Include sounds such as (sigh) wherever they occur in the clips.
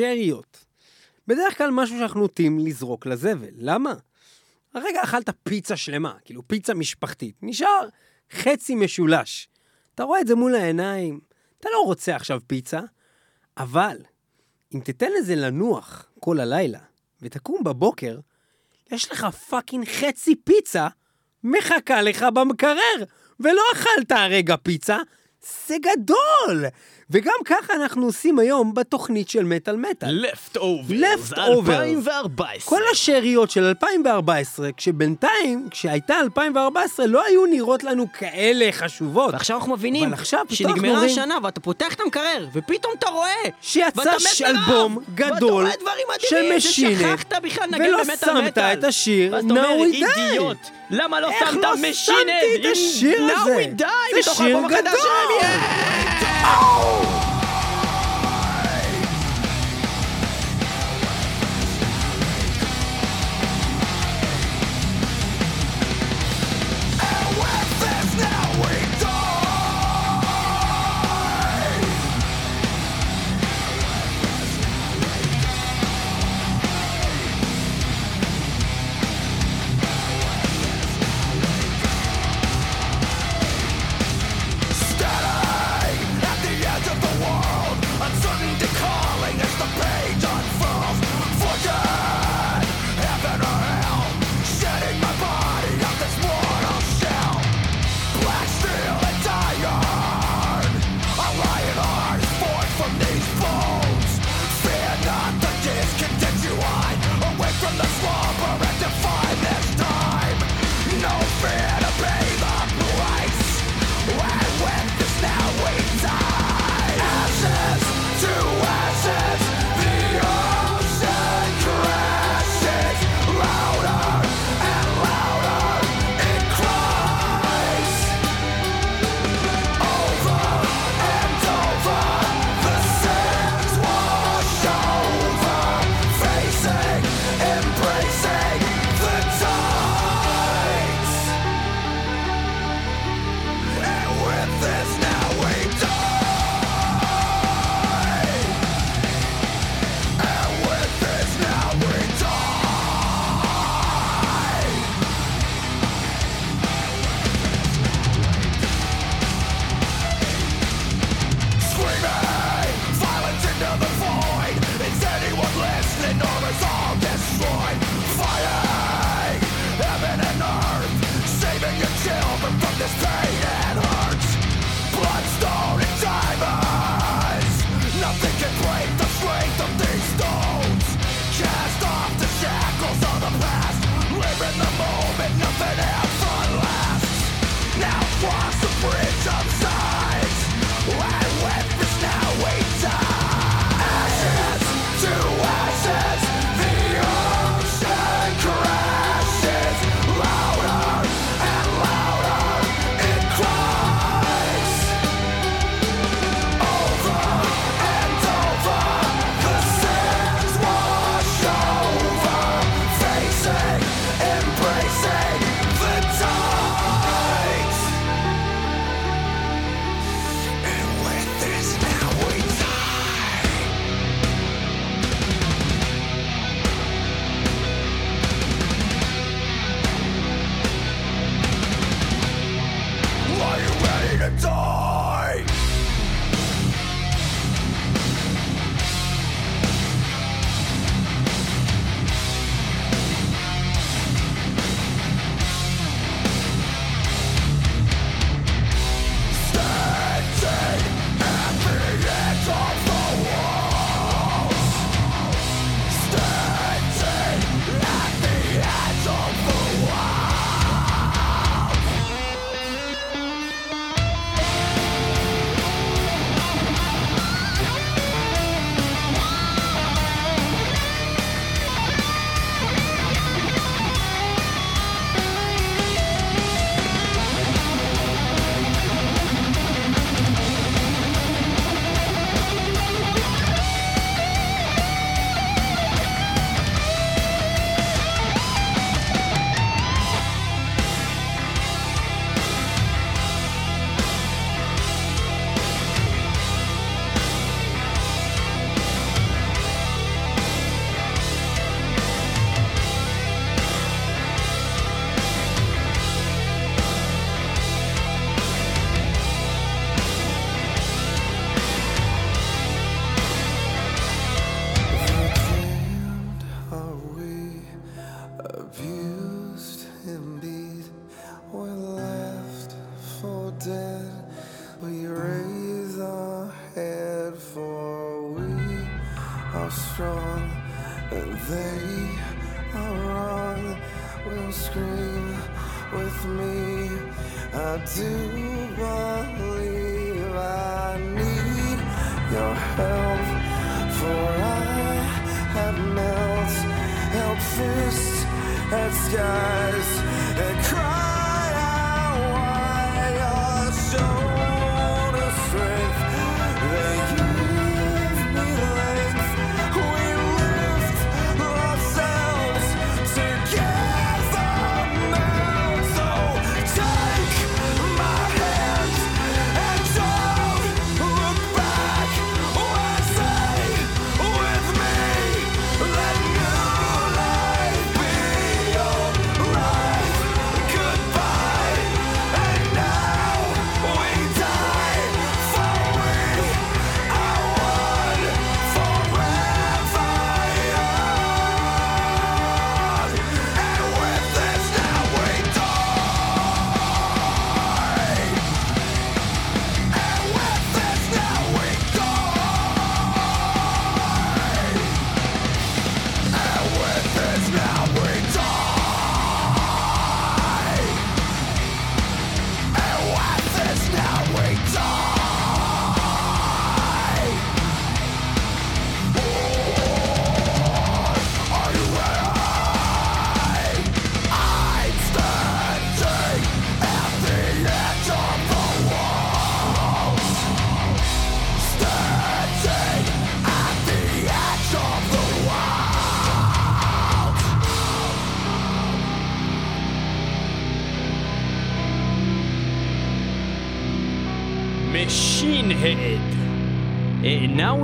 שאריות. בדרך כלל משהו שאנחנו נוטים לזרוק לזבל. למה? הרגע אכלת פיצה שלמה, כאילו פיצה משפחתית. נשאר חצי משולש. אתה רואה את זה מול העיניים, אתה לא רוצה עכשיו פיצה, אבל אם תיתן לזה לנוח כל הלילה, ותקום בבוקר, יש לך פאקינג חצי פיצה מחכה לך במקרר, ולא אכלת הרגע פיצה, זה גדול! וגם ככה אנחנו עושים היום בתוכנית של מטאל מטאל. Leftovers, Leftovers. 2014. כל השאריות של 2014, כשבינתיים, כשהייתה 2014, לא היו נראות לנו כאלה חשובות. ועכשיו אנחנו מבינים אבל עכשיו פתאום שנגמרה רואים- השנה ואתה פותח את המקרר ופתאום אתה רואה שיצא ואתה מת ש- מרעב, אלבום ואתה גדול רואה דברים של לנגן ולא שמת מטאל. את השיר אומר, Now We Die. אידיוט, למה לא איך שמת לא משינט שמתי את השיר הזה? זה שיר גדול. שלהם?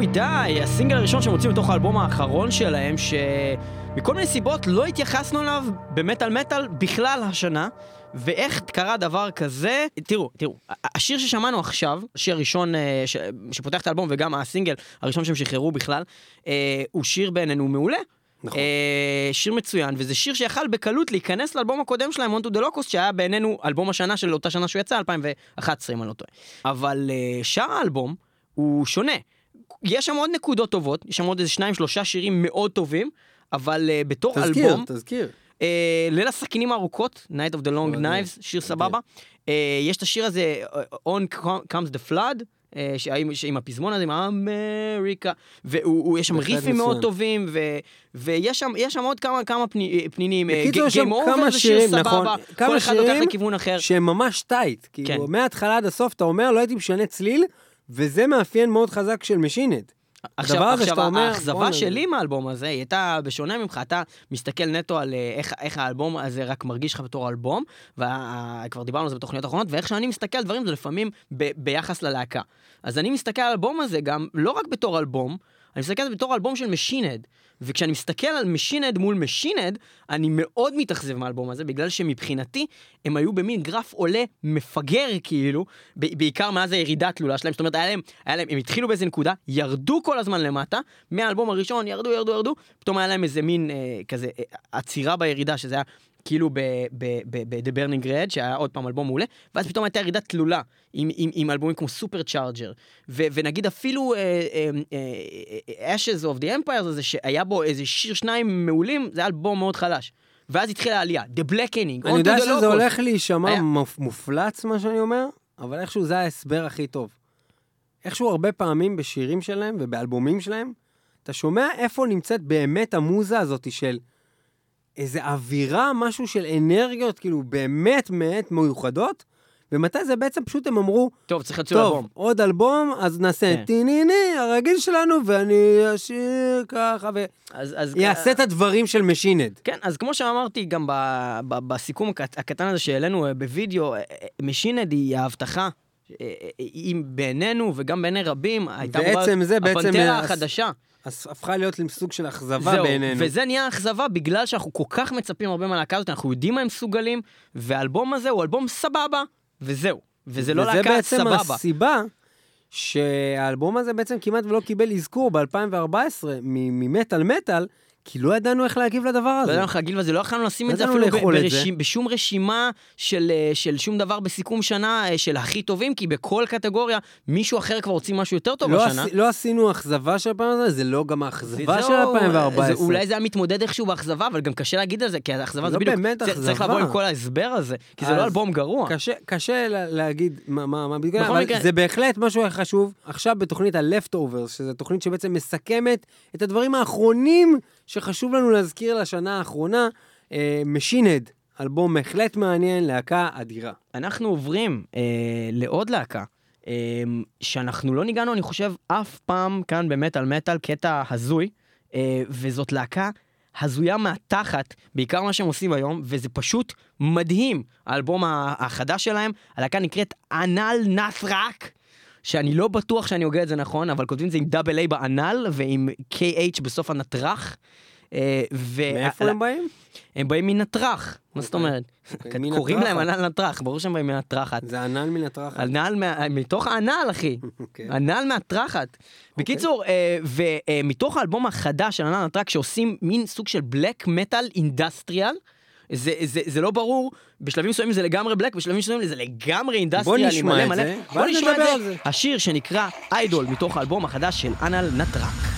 We Die, הסינגל הראשון שהם הוציאו מתוך האלבום האחרון שלהם, שמכל מיני סיבות לא התייחסנו אליו במטאל מטאל בכלל השנה. ואיך קרה דבר כזה? תראו, תראו, השיר ששמענו עכשיו, השיר הראשון אה, ש... שפותח את האלבום וגם הסינגל הראשון שהם שחררו בכלל, אה, הוא שיר בעינינו מעולה. נכון. אה, שיר מצוין, וזה שיר שיכל בקלות להיכנס לאלבום הקודם שלהם, מונטו דה לוקוס, שהיה בעינינו אלבום השנה של אותה שנה שהוא יצא, 2011 אם אני לא טועה. אבל אה, שאר האלבום הוא שונה. יש שם עוד נקודות טובות, יש שם עוד איזה שניים שלושה שירים מאוד טובים, אבל אה, בתור תזכיר, אלבום, תזכיר. אה, ליל הסכינים הארוכות, Night of the Long מדהים, Knives, שיר מדהים. סבבה. אה, יש את השיר הזה, On Comes the Flood. אה, שעם, עם הפזמון הזה, עם אמריקה, ויש שם ריפים מאוד מצוין. טובים, ו, ויש שם, שם עוד כמה, כמה פני, פנינים. בקיצור, יש שם כמה שירים, סבבה, נכון, כמה כל אחד לוקח שירים לכיוון אחר. שהם ממש tight. כן. כאילו, מההתחלה עד הסוף אתה אומר, לא הייתי משנה צליל, וזה מאפיין מאוד חזק של Machine Head. עכשיו, הדבר עכשיו אומר, האכזבה שלי מהאלבום הזה, היא הייתה בשונה ממך, אתה מסתכל נטו על אה, איך, איך האלבום הזה רק מרגיש לך בתור אלבום, וכבר דיברנו על זה בתוכניות האחרונות, ואיך שאני מסתכל על דברים זה לפעמים ב, ביחס ללהקה. אז אני מסתכל על האלבום הזה גם, לא רק בתור אלבום, אני מסתכל על זה בתור אלבום של Machine Head. וכשאני מסתכל על Machine Head מול Machine Head, אני מאוד מתאכזב מהאלבום הזה, בגלל שמבחינתי הם היו במין גרף עולה מפגר כאילו, בעיקר מאז הירידה התלולה שלהם, זאת אומרת, היה להם, היה להם, הם התחילו באיזה נקודה, ירדו כל הזמן למטה, מהאלבום הראשון ירדו, ירדו, ירדו, פתאום היה להם איזה מין אה, כזה אה, עצירה בירידה, שזה היה כאילו ב-The Burning Red, שהיה עוד פעם אלבום מעולה, ואז פתאום הייתה ירידה תלולה, עם, עם, עם אלבומים כמו Supercharger, ונגיד אפילו אה, אה, Ashes of the Empire הזה, שהיה בו איזה שיר שניים מעולים, זה היה אלבום מאוד חלש. ואז התחילה העלייה, The Blackening, אני יודע שזה. הולך להישמע היה- מופ- מופלץ, מה שאני אומר, אבל איכשהו זה ההסבר הכי טוב. איכשהו הרבה פעמים בשירים שלהם ובאלבומים שלהם, אתה שומע איפה נמצאת באמת המוזה הזאת של איזה אווירה, משהו של אנרגיות, כאילו באמת באמת מיוחדות, ומתי זה בעצם פשוט הם אמרו, טוב, צריך טוב, אלבום. עוד אלבום, אז נעשה כן. טיניני, הרגיל שלנו, ואני אשיר ככה, אז, אז, ויעשה את הדברים של Machine Head. כן, אז כמו שאמרתי גם ב, ב, בסיכום הקט, הקטן הזה שהעלינו אה, בווידאו, אה, אה, Machine Head היא ההבטחה. אה, אה, היא בעינינו וגם בעיני רבים הייתה בעצם ה Pantera החדשה. אז הפכה להיות סוג של אכזבה זהו, בעינינו. וזה נהיה אכזבה בגלל שאנחנו כל כך מצפים הרבה מהלהקה הזאת, אנחנו יודעים מה הם מסוגלים, והאלבום הזה הוא אלבום סבבה, וזהו. וזה לא להקה וזה סבבה. בעצם הסיבה שהאלבום הזה בעצם כמעט ולא קיבל אזכור ב-2014 ממטאל מטאל, כי לא ידענו איך להגיב לדבר לא הזה. ידענו איך להגיב לזה, לא יכולנו לשים את זה אפילו. בשום רשימה של, אה, של שום דבר בסיכום שנה אה, של הכי טובים, כי בכל קטגוריה מישהו אחר כבר הוציא משהו יותר טוב לא, השנה. לא עשינו אכזבה של הפעם הזה, זה לא גם האכזבה של וזהו, 2014. זה, אולי זה היה מתמודד איכשהו באכזבה, אבל גם קשה להגיד על זה, כי האכזבה זה לא בדיוק, צריך-. לבוא עם כל ההסבר הזה, כי זה לא אלבום גרוע. קשה, קשה לה- להגיד מה, בדיוק, אבל זה בהחלט משהו חשוב. עכשיו בתוכנית ה-Leftovers, שזו תוכנית שבעצם מסכמת את הדברים האחרונים שחשוב לנו להזכיר לשנה האחרונה, אה, משינד, אלבום בהחלט מעניין, להקה אדירה. אנחנו עוברים אה, לעוד להקה, אה, שאנחנו לא ניגענו, אני חושב, אף פעם כאן במטאל מטאל, קטע הזוי, אה, וזאת להקה הזויה מהתחת, בעיקר מה שהם עושים היום, וזה פשוט מדהים, האלבום החדש שלהם, הלהקה נקראת אנל נסרק. שאני לא בטוח שאני הוגה את זה נכון, אבל כותבים את זה עם דאבל איי באנל ועם KH בסוף הנטרח. אה, ו- מאיפה הם באים? הם באים מנטרח, מה זאת אוקיי. אומרת? אוקיי, קוראים להם. אנל נטרח, ברור שהם באים מהטרחת. זה ענן מן הטרחת. הנעל, מתוך האנל, אחי. אוקיי. הנעל מהטרחת. בקיצור, אה, ומתוך האלבום החדש של Anaal Nathrakh, שעושים מין סוג של black metal industrial, זה, זה, זה לא ברור, בשלבים מסוימים זה לגמרי black, בשלבים מסוימים זה לגמרי industrial, נשמע מלא את מלא. זה, בוא נשמע את. זה. השיר שנקרא Idol, מתוך האלבום החדש של Anaal Nathrakh.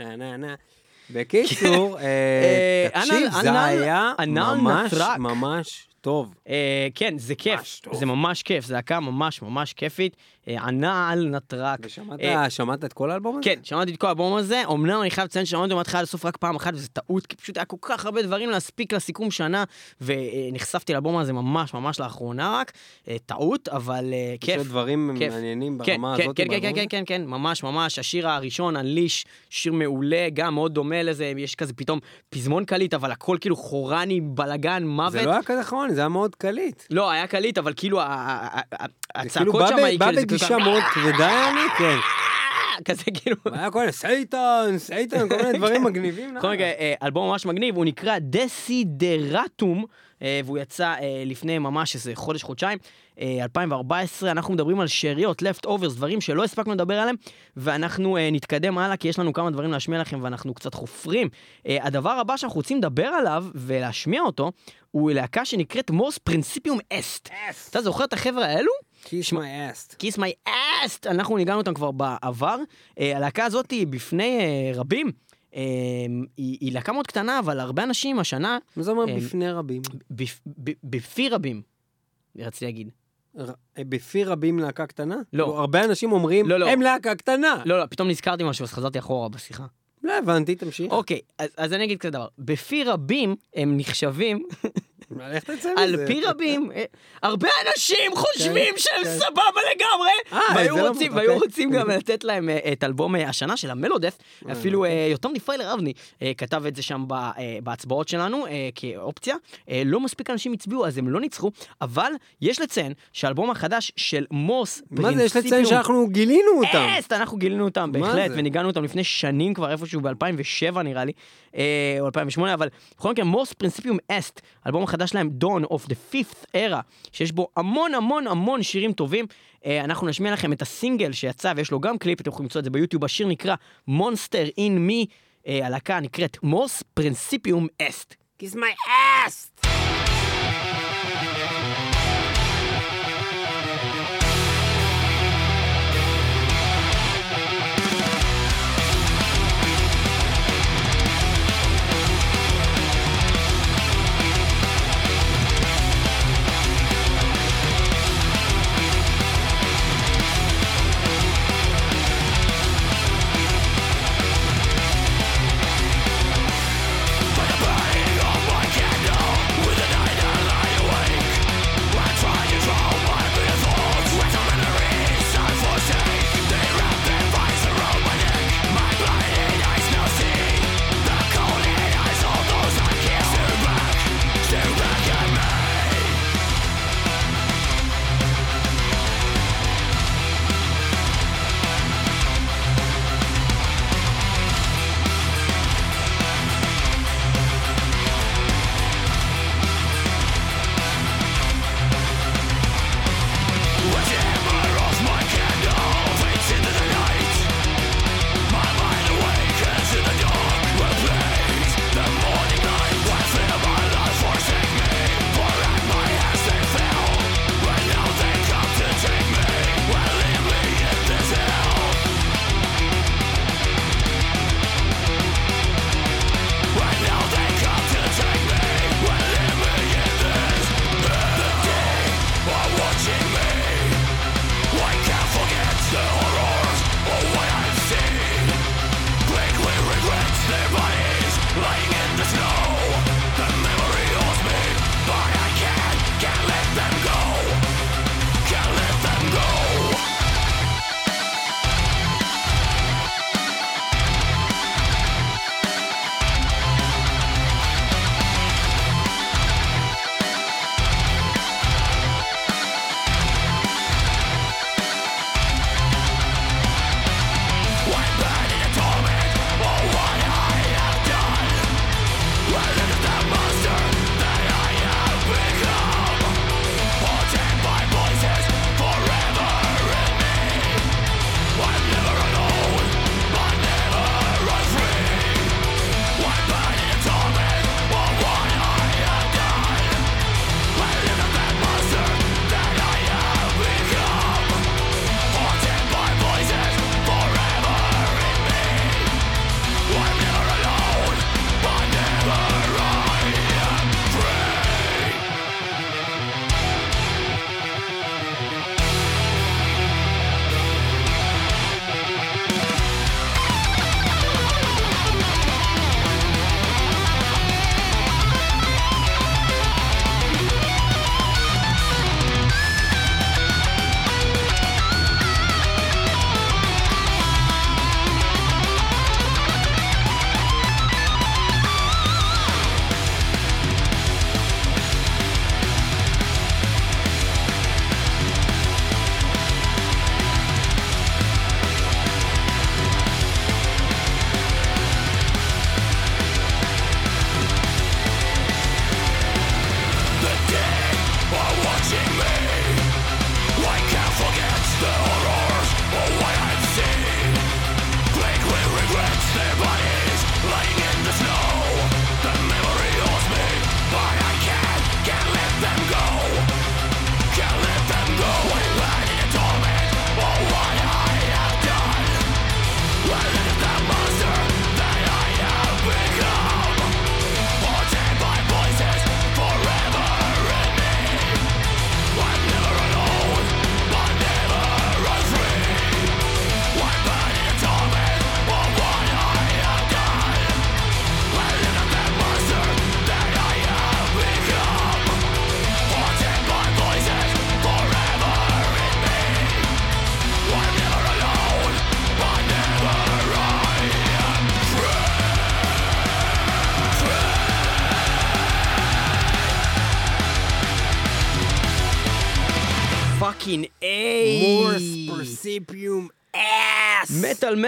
נה נה נה. בקיצור, (laughs) אה, אה, תקשיב, זה היה ממש. ממש טוב. אה, כן, זה כיף. זה ממש כיף, זו להקה ממש ממש כיפית. אה, הנעל נטרק. ושמעת אה, שמעת את כל האלבום הזה? כן, שמעתי את כל האלבום הזה, אמנם אני חייב לציין ששמעתי מההתחלה לסוף רק פעם אחת, וזו טעות, כי פשוט היה כל כך הרבה דברים להספיק לסיכום שנה, ונחשפתי לאלבום הזה ממש ממש לאחרונה רק, אה, טעות, אבל כיף. עוד דברים כיף. מעניינים כן, ברמה כן, הזאת? כן, כן, כן, הזה? כן, כן, ממש ממש, השיר הראשון, Unleash, שיר מעולה, גם מאוד דומה לזה, יש כזה פתאום פזמון קליט, אבל הכל כאילו חורני, בלאגן, מוות. זה לא היה כזה כרוני, זה היה מאוד קליט. לא, היה קליט, אבל כאילו כאילו הצעקות שם, כך- מאוד כבדה, יעני, כן. (laughs) כזה כאילו... היה כל מיני Satan, Satan, כל מיני דברים מגניבים. בכל מקרה, אה, אלבום ממש מגניב, הוא נקרא Desideratum, אה, והוא יצא אה, לפני ממש איזה חודש, חודשיים, אה, 2014, אנחנו מדברים על שאריות, left overs, דברים שלא הספקנו לדבר עליהם, ואנחנו נתקדם הלאה, כי יש לנו כמה דברים להשמיע לכם, ואנחנו קצת חופרים. הדבר הבא שאנחנו רוצים לדבר עליו ולהשמיע אותו, הוא להקה שנקראת מוס פרינסיפיום אסט. אתה זוכר את החבר'ה האלו? Kiss my ass. כיס מי אסט, אנחנו ניגענו אותם כבר בעבר. אה, הלהקה הזאת היא בפני אה, רבים. אה, היא, היא להקה מאוד קטנה, אבל הרבה אנשים השנה, מה זה אומר בפני רבים? בפי רבים, רציתי להגיד. בפי רבים להקה קטנה? לא. כאילו, הרבה אנשים אומרים, לא, לא. הם להקה קטנה. לא, לא, פתאום נזכרתי משהו, אז חזרתי אחורה בשיחה. לא הבנתי, תמשיך. אוקיי, אז, אז אני אגיד כזה דבר. בפי רבים הם נחשבים, (laughs) איך תצא מזה? על פי רבים, אה, הרבה אנשים חושבים שהם כן. סבבה לגמרי, אה, והיו לא- רוצים. והיו רוצים גם לתת להם אה, את אלבום השנה של המלודף, אפילו אוקיי. יותם אבני אה, כתב את זה שם בהצבעות שלנו כאופציה. לא מספיק אנשים הצביעו, אז הם לא ניצחו, אבל יש לציין שהאלבום החדש של מוס, מה זה, יש לציין פרינסיפיום שאנחנו גילינו אותם. אסט, אנחנו גילינו אותם בהחלט? וניגענו אותם לפני שנים כבר איפשהו ב-2007 נראה לי, או 2008, אבל בכל מקרה, מוס פרינסיפיום אסט, האלבום החדש שלהם, Dawn of the Fifth Era, שיש בו המון המון המון שירים טובים. אה, אנחנו נשמיע לכם את הסינגל שיצא, ויש לו גם קליפ, אתם יכולים למצוא את זה ביוטיוב, השיר נקרא Monster in Me, אה, הלהקה נקראת מוס פרינסיפיום אסט. Kiss my ass!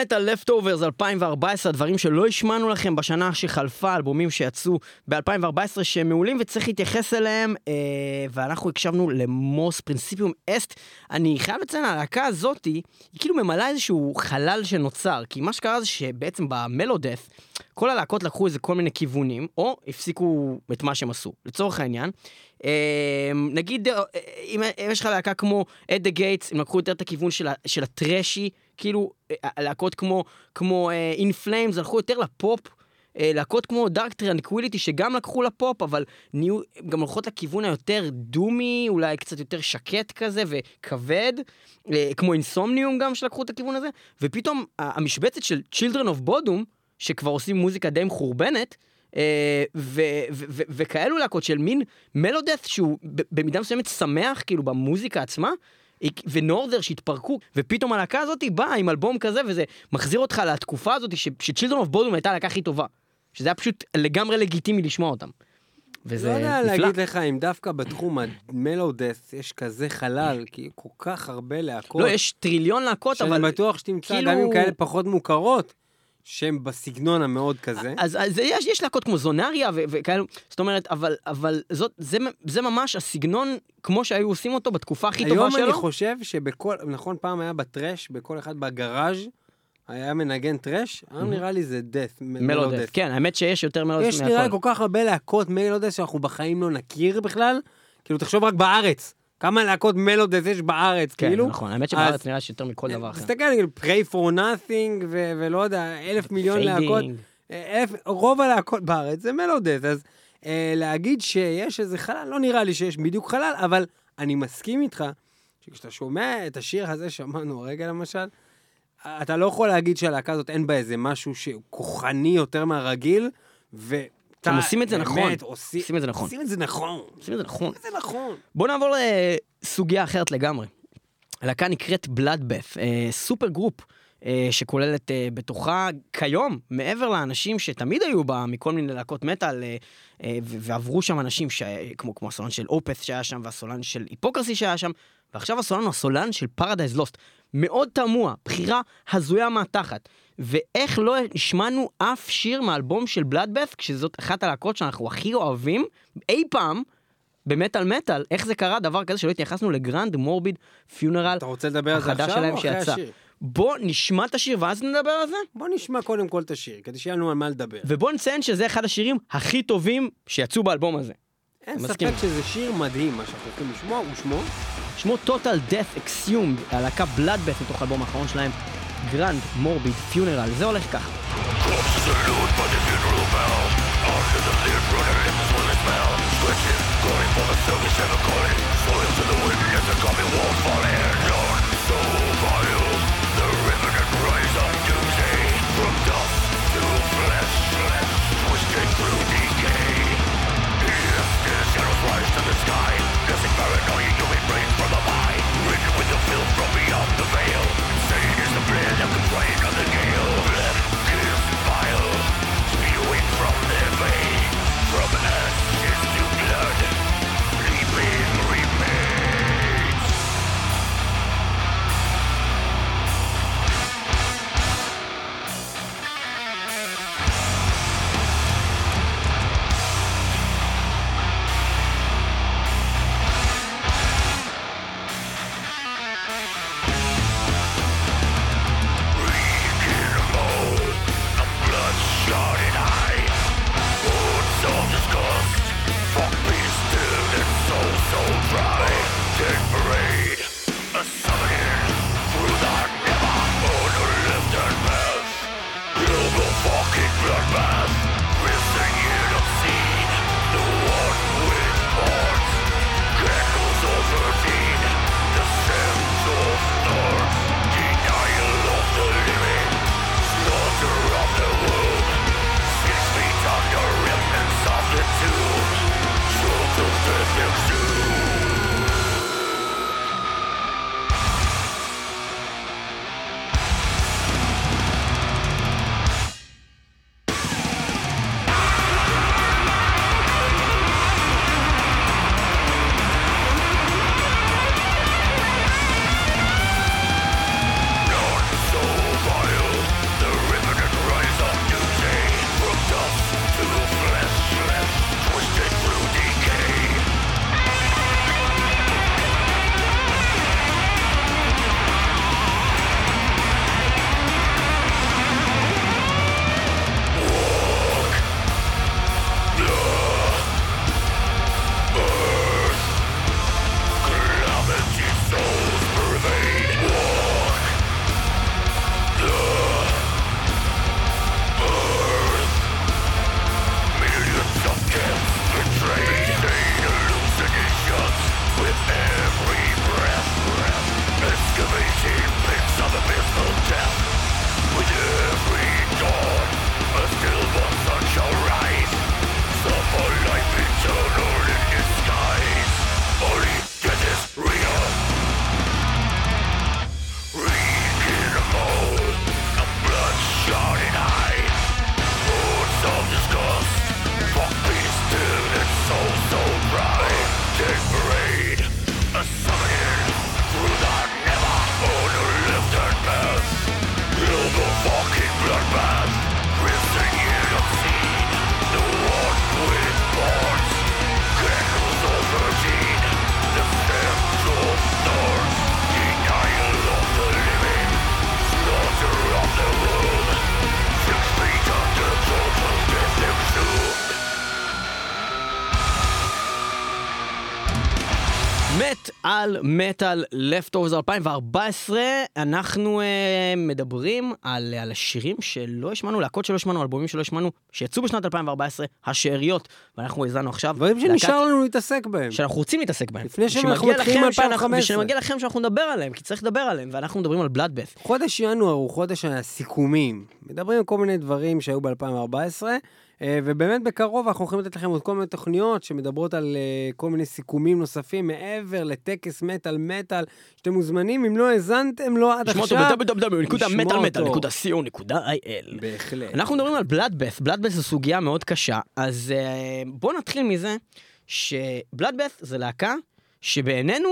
מטאל לפטוברס 2014, הדברים שלא השמענו לכם בשנה שחלפה, אלבומים שיצאו ב-2014 שהם מעולים וצריך להתייחס אליהם, אה, ואנחנו הקשבנו למוס פרינסיפיום אסט. אני חייב לציין, הלהקה הזאתי, היא כאילו ממלאה איזשהו חלל שנוצר, כי מה שקרה זה שבעצם במלודף, כל הלהקות לקחו איזה כל מיני כיוונים, או הפסיקו את מה שהם עשו. לצורך העניין, אה, נגיד, אה, אם יש לך להקה כמו At the Gates, הם לקחו יותר את הכיוון של, של הטרשי, כאילו, אה, להקות כמו, כמו In Flames הלכו יותר לפופ. אה, להקות כמו Dark Tranquillity שגם לקחו לפופ, אבל נהיו, גם הולכות לכיוון היותר דומי, אולי קצת יותר שקט כזה וכבד, אה, כמו Insomnium גם שלקחו את הכיוון הזה, ופתאום המשבצת של Children of Bodom, שכבר עושים מוזיקה די מחורבנת, אה, וכאלו להקות של מין melodeath שהוא במידה מסוימת שמח כאילו במוזיקה עצמה. ו Norther שהתפרקו, ופתאום הלהקה הזאת באה עם אלבום כזה, וזה מחזיר אותך לתקופה הזאת ש- ש Children of Bodom הייתה הלהקה הכי טובה. שזה היה פשוט לגמרי לגיטימי לשמוע אותם. וזה לא יודע נפלא. להגיד לך אם דווקא בתחום ה melodeath יש כזה חלל, כי כל כך הרבה להקות. לא, יש טריליון להקות, שאני אבל... בטוח שתמצא כאילו- גם עם כאלה פחות מוכרות, שהן בסגנון המאוד כזה. אז, אז יש, יש להקות כמו זונריה ו- וכאלו, זאת אומרת, אבל, אבל זאת, זה, זה ממש הסגנון כמו שהיו עושים אותו בתקופה הכי טובה היום שלו. אני חושב שבכל, נכון, פעם היה בטרש, בכל אחד בגראז' היה מנגן טרש, היום נראה לי זה דף, מלודס, כן, האמת שיש יותר מלודס יש נראה כל כך הרבה להקות מלודס שאנחנו בחיים לא נכיר בכלל. כאילו, תחשוב רק בארץ. כמה להקות מלודס יש בארץ, כן, כאילו. נכון, האמת אז- שבארץ נראה שיותר מכל דבר אחר. תסתכל, pray for nothing, ו- ולא יודע, אלף מיליון. להקות. אה, אלף, רוב הלהקות בארץ זה מלודס, אז אה, להגיד שיש איזה חלל, לא נראה לי שיש בדיוק חלל, אבל אני מסכים איתך, שכשאתה שומע את השיר הזה, שמענו הרגע למשל, אתה לא יכול להגיד שהלהקה הזאת אין בה איזה משהו שהוא כוחני יותר מהרגיל, ו... הם עושים את זה נכון. באמת, עושים, את זה נכון. עושים את זה נכון. עושים את זה נכון. זה נכון. בוא נעבור לסוגיה אחרת לגמרי. הלהקה נקראת Bloodbath, supergroup. אה, שכוללת אה, בתוכה כיום, מעבר לאנשים שתמיד היו בה מכל מיני להקות מטאל, אה, אה, ועברו שם אנשים ש... כמו, כמו הסולן של Opeth שהיה שם, והסולן של Hypocrisy שהיה שם, ועכשיו הסולן הוא הסולן של Paradise Lost. מאוד תמוה, בחירה הזויה מהתחת. ואיך לא השמענו אף שיר מהאלבום של Bloodbath, כשזאת אחת הלהקות שאנחנו הכי אוהבים אי פעם, במטאל מטאל, איך זה קרה דבר כזה שלא התייחסנו לגרנד מורביד פיונרל אתה רוצה לדבר על זה החדש שלהם שיצא. השיר? בוא נשמע את השיר ואז נדבר על זה, בוא נשמע קודם כל את השיר, כדי שיהיה לנו על מה לדבר. ובוא נציין שזה אחד השירים הכי טובים שיצאו באלבום הזה. אין ספק מסכים. שזה שיר מדהים, מה שאנחנו הולכים לשמוע, הוא שמו? שמו Total Death Exhumed, הלהקה בלאדבאס מתוך האלבום האחרון שלהם, Grand Morbid Funeral, זה הולך ככה. Going for the silky shadow calling, soil to the wind, yes, the coming won't fall in. sky. על מטאל לפטורס 2014, אנחנו uh, מדברים על, על השירים שלא השמענו, להקות שלא השמענו, אלבומים שלא השמענו, שיצאו בשנת 2014, השאריות, ואנחנו האזנו עכשיו. דברים שנשאר לנו להתעסק בהם. שאנחנו רוצים להתעסק בהם. לפני שאנחנו מתחילים לכם 2015. שאנחנו- ושמגיע לכם שאנחנו נדבר עליהם, כי צריך לדבר עליהם, ואנחנו מדברים על בלאדבeth. חודש ינואר הוא חודש הסיכומים. מדברים על כל מיני דברים שהיו ב-2014, ובאמת בקרוב אנחנו הולכים לתת לכם עוד כל מיני תוכניות שמדברות על אה, כל מיני סיכומים נוספים מעבר לטקס מטאל מטאל, שאתם מוזמנים, אם לא האזנתם לו עד שמעו אותו עכשיו. ב-www.מטאלמטאל.co.il. בהחלט. אנחנו מדברים על בלאדבeth, בלאדבeth זו סוגיה מאוד קשה, אז uh, בואו נתחיל מזה שבלאדבeth זה להקה שבעינינו,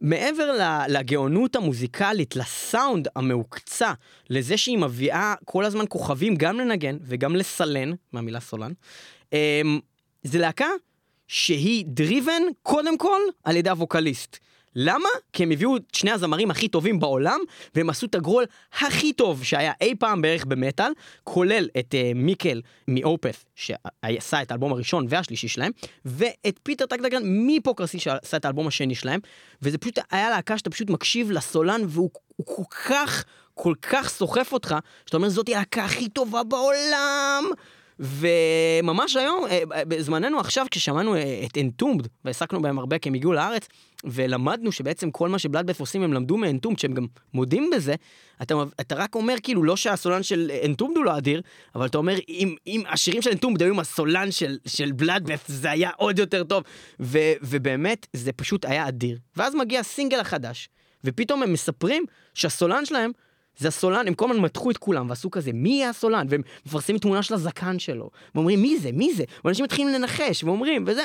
מעבר לגאונות המוזיקלית, לסאונד המהוקצע, לזה שהיא מביאה כל הזמן כוכבים גם לנגן וגם לסלן, מהמילה סולן, um, זה להקה שהיא driven קודם כל על ידי הווקליסט. למה? כי הם הביאו את שני הזמרים הכי טובים בעולם, והם עשו את ה growl הכי טוב שהיה אי פעם בערך במטאל, כולל את uh, מיקל מ Opeth, שעשה את האלבום הראשון והשלישי שלהם, ואת פיטר טקטגרן מ Hypocrisy שעשה את האלבום השני שלהם, וזה פשוט היה להקה שאתה פשוט מקשיב לסולן, והוא הוא כל כך, כל כך סוחף אותך, שאתה אומר, זאתי הלהקה הכי טובה בעולם! וממש היום, אה, בזמננו עכשיו, כששמענו אה, את אנטומד, והעסקנו בהם הרבה כי הם הגיעו לארץ, ולמדנו שבעצם כל מה שבלאדבף עושים הם למדו מאנטומד, שהם גם מודים בזה, אתה, אתה רק אומר כאילו לא שהסולן של אנטומד הוא לא אדיר, אבל אתה אומר אם, אם השירים של אנטומד היו עם הסולן של, של בלאדבף זה היה עוד יותר טוב, ו, ובאמת זה פשוט היה אדיר. ואז מגיע הסינגל החדש, ופתאום הם מספרים שהסולן שלהם זה הסולן, הם כל הזמן מתחו את כולם ועשו כזה, מי יהיה הסולן? והם מפרסמים תמונה של הזקן שלו. ואומרים, מי זה? מי זה? ואנשים מתחילים לנחש, ואומרים, וזה.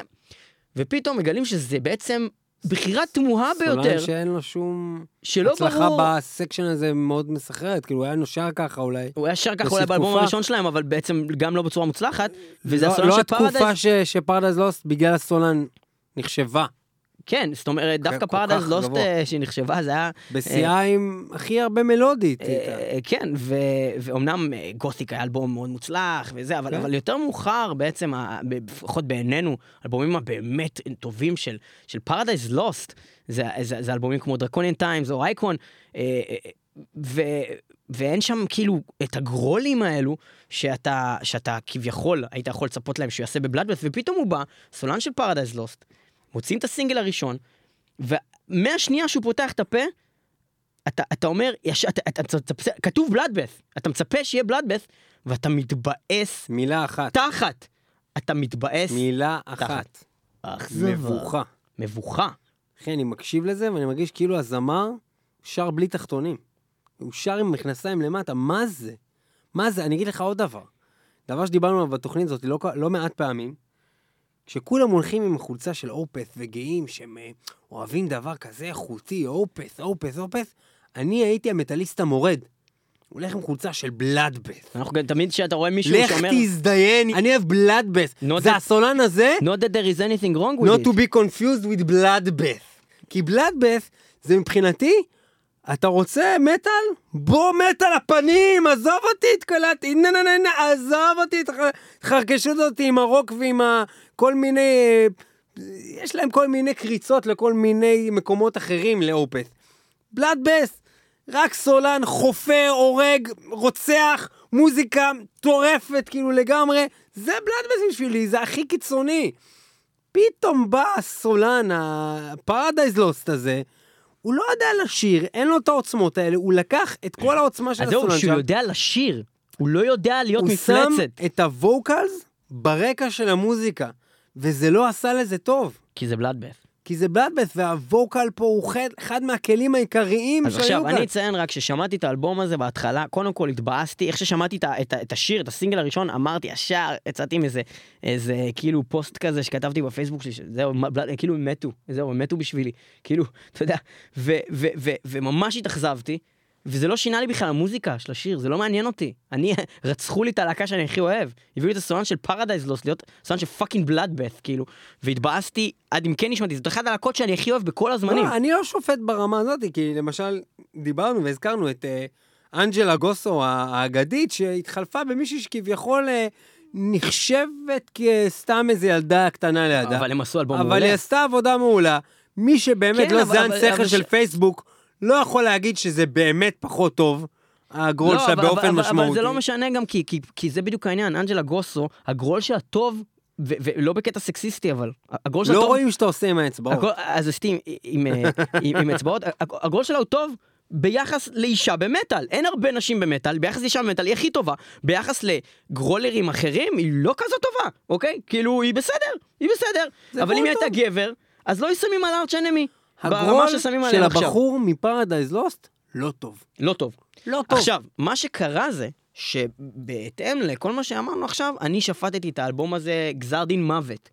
ופתאום מגלים שזה בעצם בחירה תמוהה ביותר, סולן שאין לו שום שלא הצלחה ברור... ב section הזה מאוד מסחררת, כאילו הוא היה נושר ככה אולי. הוא היה שר ככה אולי באלבום. הראשון שלהם, אבל בעצם גם לא בצורה מוצלחת. וזה לא- הסולן לא של התקופה Paradise. ש- ש Paradise Lost בגלל הסולן נחשבה. כן, זאת אומרת, דווקא כל כך Paradise Lost. אה, שהיא נחשבה, זה היה... בשיאה עם הכי הרבה מלודית. אה, כן, ואומנם אה, גותיק היה אלבום מאוד מוצלח וזה, אבל, כן. אבל יותר מאוחר בעצם, לפחות בעינינו, האלבומים הבאמת טובים של, של Paradise Lost, זה, זה, זה אלבומים כמו דרקוניאן טיימס או אייקון, אה, אה, ואין שם כאילו את הגרולים האלו שאתה, שאתה כביכול היית יכול לצפות להם שהוא יעשה בבלאדבeth, ופתאום הוא בא, סולן של Paradise Lost, מוצאים את הסינגל הראשון, ומהשנייה שהוא פותח את הפה, אתה, אתה אומר, יש, אתה, אתה, אתה, אתה, כתוב בלאדבeth, אתה מצפה שיהיה בלאדבeth, ואתה מתבאס מילה אחת. תחת. אתה מתבאס. מילה אחת. אכזבה. מבוכה. מבוכה. אחי, אני מקשיב לזה ואני מרגיש כאילו הזמר שר בלי תחתונים. הוא שר עם מכנסיים למטה, מה זה? מה זה? אני אגיד לך עוד דבר. דבר שדיברנו עליו בתוכנית הזאת לא, לא מעט פעמים, כשכולם הולכים עם חולצה של אופס וגאים שהם אה, אוהבים דבר כזה איכותי, אופס, אופס, אופס, אני הייתי המטאליסט המורד. הוא הולך עם חולצה של בלאדבס. אנחנו גם תמיד כשאתה רואה מישהו לך שאומר, תזדיין, אני אוהב בלאדבס. Not זה הסולן הזה, not that there is anything wrong with not it. to be confused with bloodbath. כי bloodbath זה מבחינתי, אתה רוצה מטאל? בוא מטאל הפנים, עזוב אותי, נה נה נה, עזוב אותי, תח- תחרקשו אותי עם הרוק ועם ה... כל מיני... יש להם כל מיני קריצות לכל מיני מקומות אחרים לאופס. בלאדבס, רק סולן, חופר, הורג, רוצח, מוזיקה מטורפת, כאילו לגמרי. זה בלאדבס בשבילי, זה הכי קיצוני. פתאום בא הסולן, הפרדייז לוסט הזה, הוא לא יודע לשיר, אין לו את העוצמות האלה, הוא לקח את כל העוצמה של אז זהו, הסולן שהוא יודע לשיר. הוא לא יודע להיות הוא שם מפלצת. את הווקלס ברקע של המוזיקה, וזה לא עשה לזה טוב. כי זה בלאדבeth. כי זה בלאדבס, והווקל פה הוא אחד, אחד מהכלים העיקריים אז שהיו עכשיו, כאן. אני אציין רק ששמעתי את האלבום הזה בהתחלה, קודם כל התבאסתי, איך ששמעתי את, את, את השיר, את הסינגל הראשון, אמרתי ישר, יצאתי עם איזה, איזה כאילו פוסט כזה שכתבתי בפייסבוק שלי, שזהו, בלאד- כאילו הם מתו, זהו, הם מתו בשבילי, כאילו, (laughs) אתה יודע, ו, ו, ו, וממש התאכזבתי, וזה לא שינה לי בכלל המוזיקה של השיר, זה לא מעניין אותי. אני, (laughs) רצחו לי את הלהקה שאני הכי אוהב. הביאו לי את הסולן של Paradise Lost, להיות סולן של פאקינג בלאדבeth, כאילו. והתבאסתי עד עמקי נשמתי, זאת אחת הלהקות שאני הכי אוהב בכל הזמנים. לא, אני לא שופט ברמה הזאת, כי למשל, דיברנו והזכרנו את אה, אנג'לה גוסוב האגדית, שהתחלפה במישהי שכביכול אה, נחשבת כסתם איזה ילדה קטנה לידה. אבל הם עשו אלבום אבל מעולה. היא עשתה עבודה מעולה. מי שבאמת כן, לא אבל- זן אבל- שכל אבל של פייסבוק, לא יכול להגיד שזה באמת פחות טוב, הגרול לא, שלה אבל- באופן אבל- משמעותי. אבל זה לא משנה גם כי, כי, כי זה בדיוק העניין, אנג'לה גרוסו, הגרול שלה טוב, ולא בקטע סקסיסטי אבל, הגרול שלה לא טוב, רואים שאתה עושה עם האצבעות. הגול, אז סטים עם, אה, עם, עם אצבעות, הג- הגול שלה הוא טוב ביחס לאישה במטאל, אין הרבה נשים במטאל, ביחס לאישה במטאל היא הכי טובה, ביחס לגרולרים אחרים היא לא כזאת טובה, אוקיי? כאילו היא בסדר, היא בסדר, אבל אם היא הייתה. גבר, אז לא היו שמים על אנמי, ברמה הגרול של עכשיו. הבחור מפרדייז לוסט, לא טוב. לא טוב. לא טוב. עכשיו, מה שקרה זה, שבהתאם לכל מה שאמרנו עכשיו, אני שפטתי את האלבום הזה גזר דין מוות.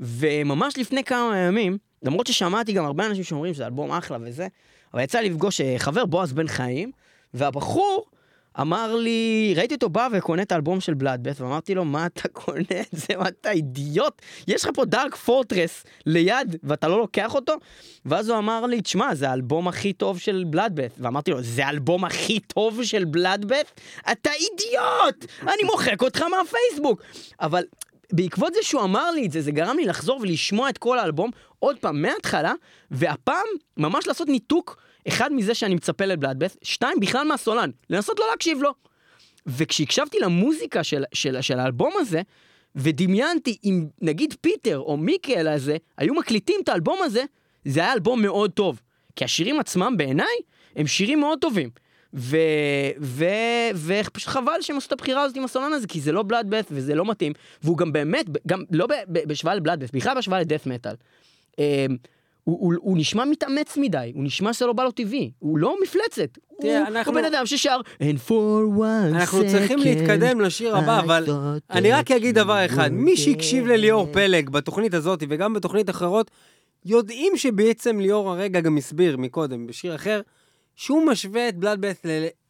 וממש לפני כמה ימים, למרות ששמעתי גם הרבה אנשים שאומרים שזה אלבום אחלה וזה, אבל יצא לי לפגוש אה, חבר בועז בן חיים, והבחור אמר לי, ראיתי אותו בא וקונה את האלבום של בלאדבט, ואמרתי לו, מה אתה קונה את זה? מה אתה אידיוט? יש לך פה דארק פורטרס ליד, ואתה לא לוקח אותו? ואז הוא אמר לי, תשמע, זה האלבום הכי טוב של בלאדבט. ואמרתי לו, זה האלבום הכי טוב של בלאדבט? אתה אידיוט! אני מוחק אותך מהפייסבוק. אבל בעקבות זה שהוא אמר לי את זה, זה גרם לי לחזור ולשמוע את כל האלבום עוד פעם מההתחלה, והפעם ממש לעשות ניתוק, אחד מזה שאני מצפה לבלאדבט, שתיים בכלל מהסולן, לנסות לא להקשיב לו. וכשהקשבתי למוזיקה של, של, של האלבום הזה, ודמיינתי אם נגיד פיטר או מיקל הזה היו מקליטים את האלבום הזה, זה היה אלבום מאוד טוב. כי השירים עצמם בעיניי הם שירים מאוד טובים. ו... ו... ופשוט חבל שהם עשו את הבחירה הזאת עם הסולן הזה, כי זה לא בלאדבאט וזה לא מתאים, והוא גם באמת, גם לא. בהשוואה לבלאדבאט, בכלל בהשוואה לדף מטאל. הוא, הוא, הוא נשמע מתאמץ מדי, הוא נשמע שזה לא בא לו טבעי, הוא לא מפלצת. תראה, הוא, אנחנו- הוא בן אדם ששר And for one אנחנו צריכים second, להתקדם לשיר הבא, I אבל אני רק אגיד דבר אחד, מי שהקשיב. לליאור פלג בתוכנית הזאת וגם בתוכנית אחרות, יודעים שבעצם ליאור הרגע גם הסביר מקודם בשיר אחר, שהוא משווה את בלאדבאס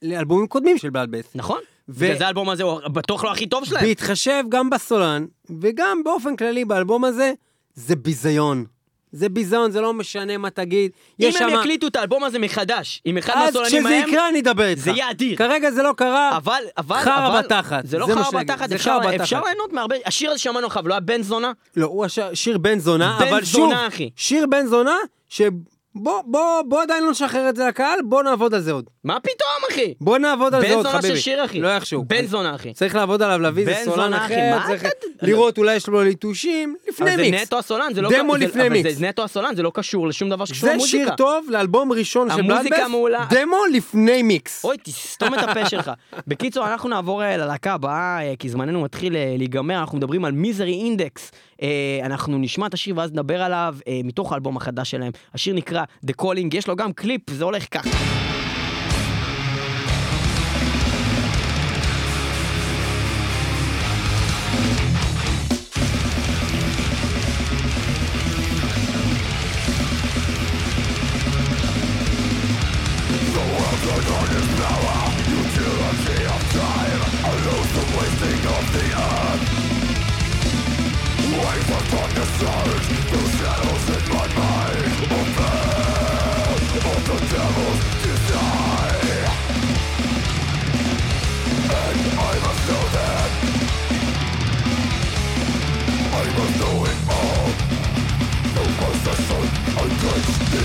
לאלבומים קודמים של בלאדבאס. נכון? ו- בגלל זה האלבום הזה הוא בטוח לא הכי טוב שלהם. בהתחשב גם בסולן, וגם באופן כללי באלבום הזה, זה ביזיון. זה ביזיון, זה לא משנה מה תגיד. אם הם שמה- יקליטו את האלבום הזה מחדש, עם אחד אז מהסולנים כשזה ההם, יקרה אני אדבר איתך. זה יהיה אדיר. כרגע זה לא קרה. אבל, אבל, חרא אבל, בתחת, זה לא חרא בתחת, זה אפשר, חרא בתחת. אפשר ליהנות מהרבה, השיר הזה שמענו עכשיו, לא היה בן זונה? לא, הוא הש... שיר בן זונה, בן אבל זונה, שוב, אחי. שיר בן זונה, שבוא, בוא, בוא עדיין לא נשחרר את זה לקהל, בוא נעבוד על זה עוד. מה פתאום, אחי? בוא נעבוד על זה בן עוד, זונה חביבי. של שיר, אחי. לא איכשהו. בן זונה, אחי. צריך לעבוד עליו, להביא איזה בן סולן זונה, אחי, אחר, מה צריך אתה- לראות אולי יש לו ליטושים, לפני אבל זה מיקס. נטו הסולן, זה לא... דמו זה- לפני מיקס. זה נטו הסולן, זה לא קשור לשום דבר שקשור זה למוזיקה. שיר טוב לאלבום ראשון של המוזיקה בלאדבס, מעולה. דמו לפני מיקס. אוי, תסתום את הפה שלך. (laughs) בקיצור, אנחנו נעבור ללהקה הבאה, כי זמננו מתחיל להיגמר, אנחנו מדברים על מיזרי אינדקס. אנחנו נשמע את השיר ואז נדבר עליו אה, מתוך האלבום החדש שלהם. השיר נקרא The Calling, יש לו גם קליפ, זה הולך ככה.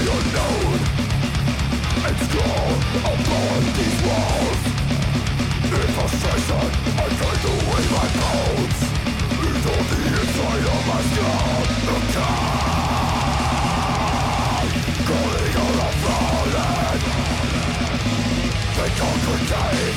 unknown And scroll upon these walls In frustration, I take away my bones Into the inside of my skull The God Calling all the fallen They congregate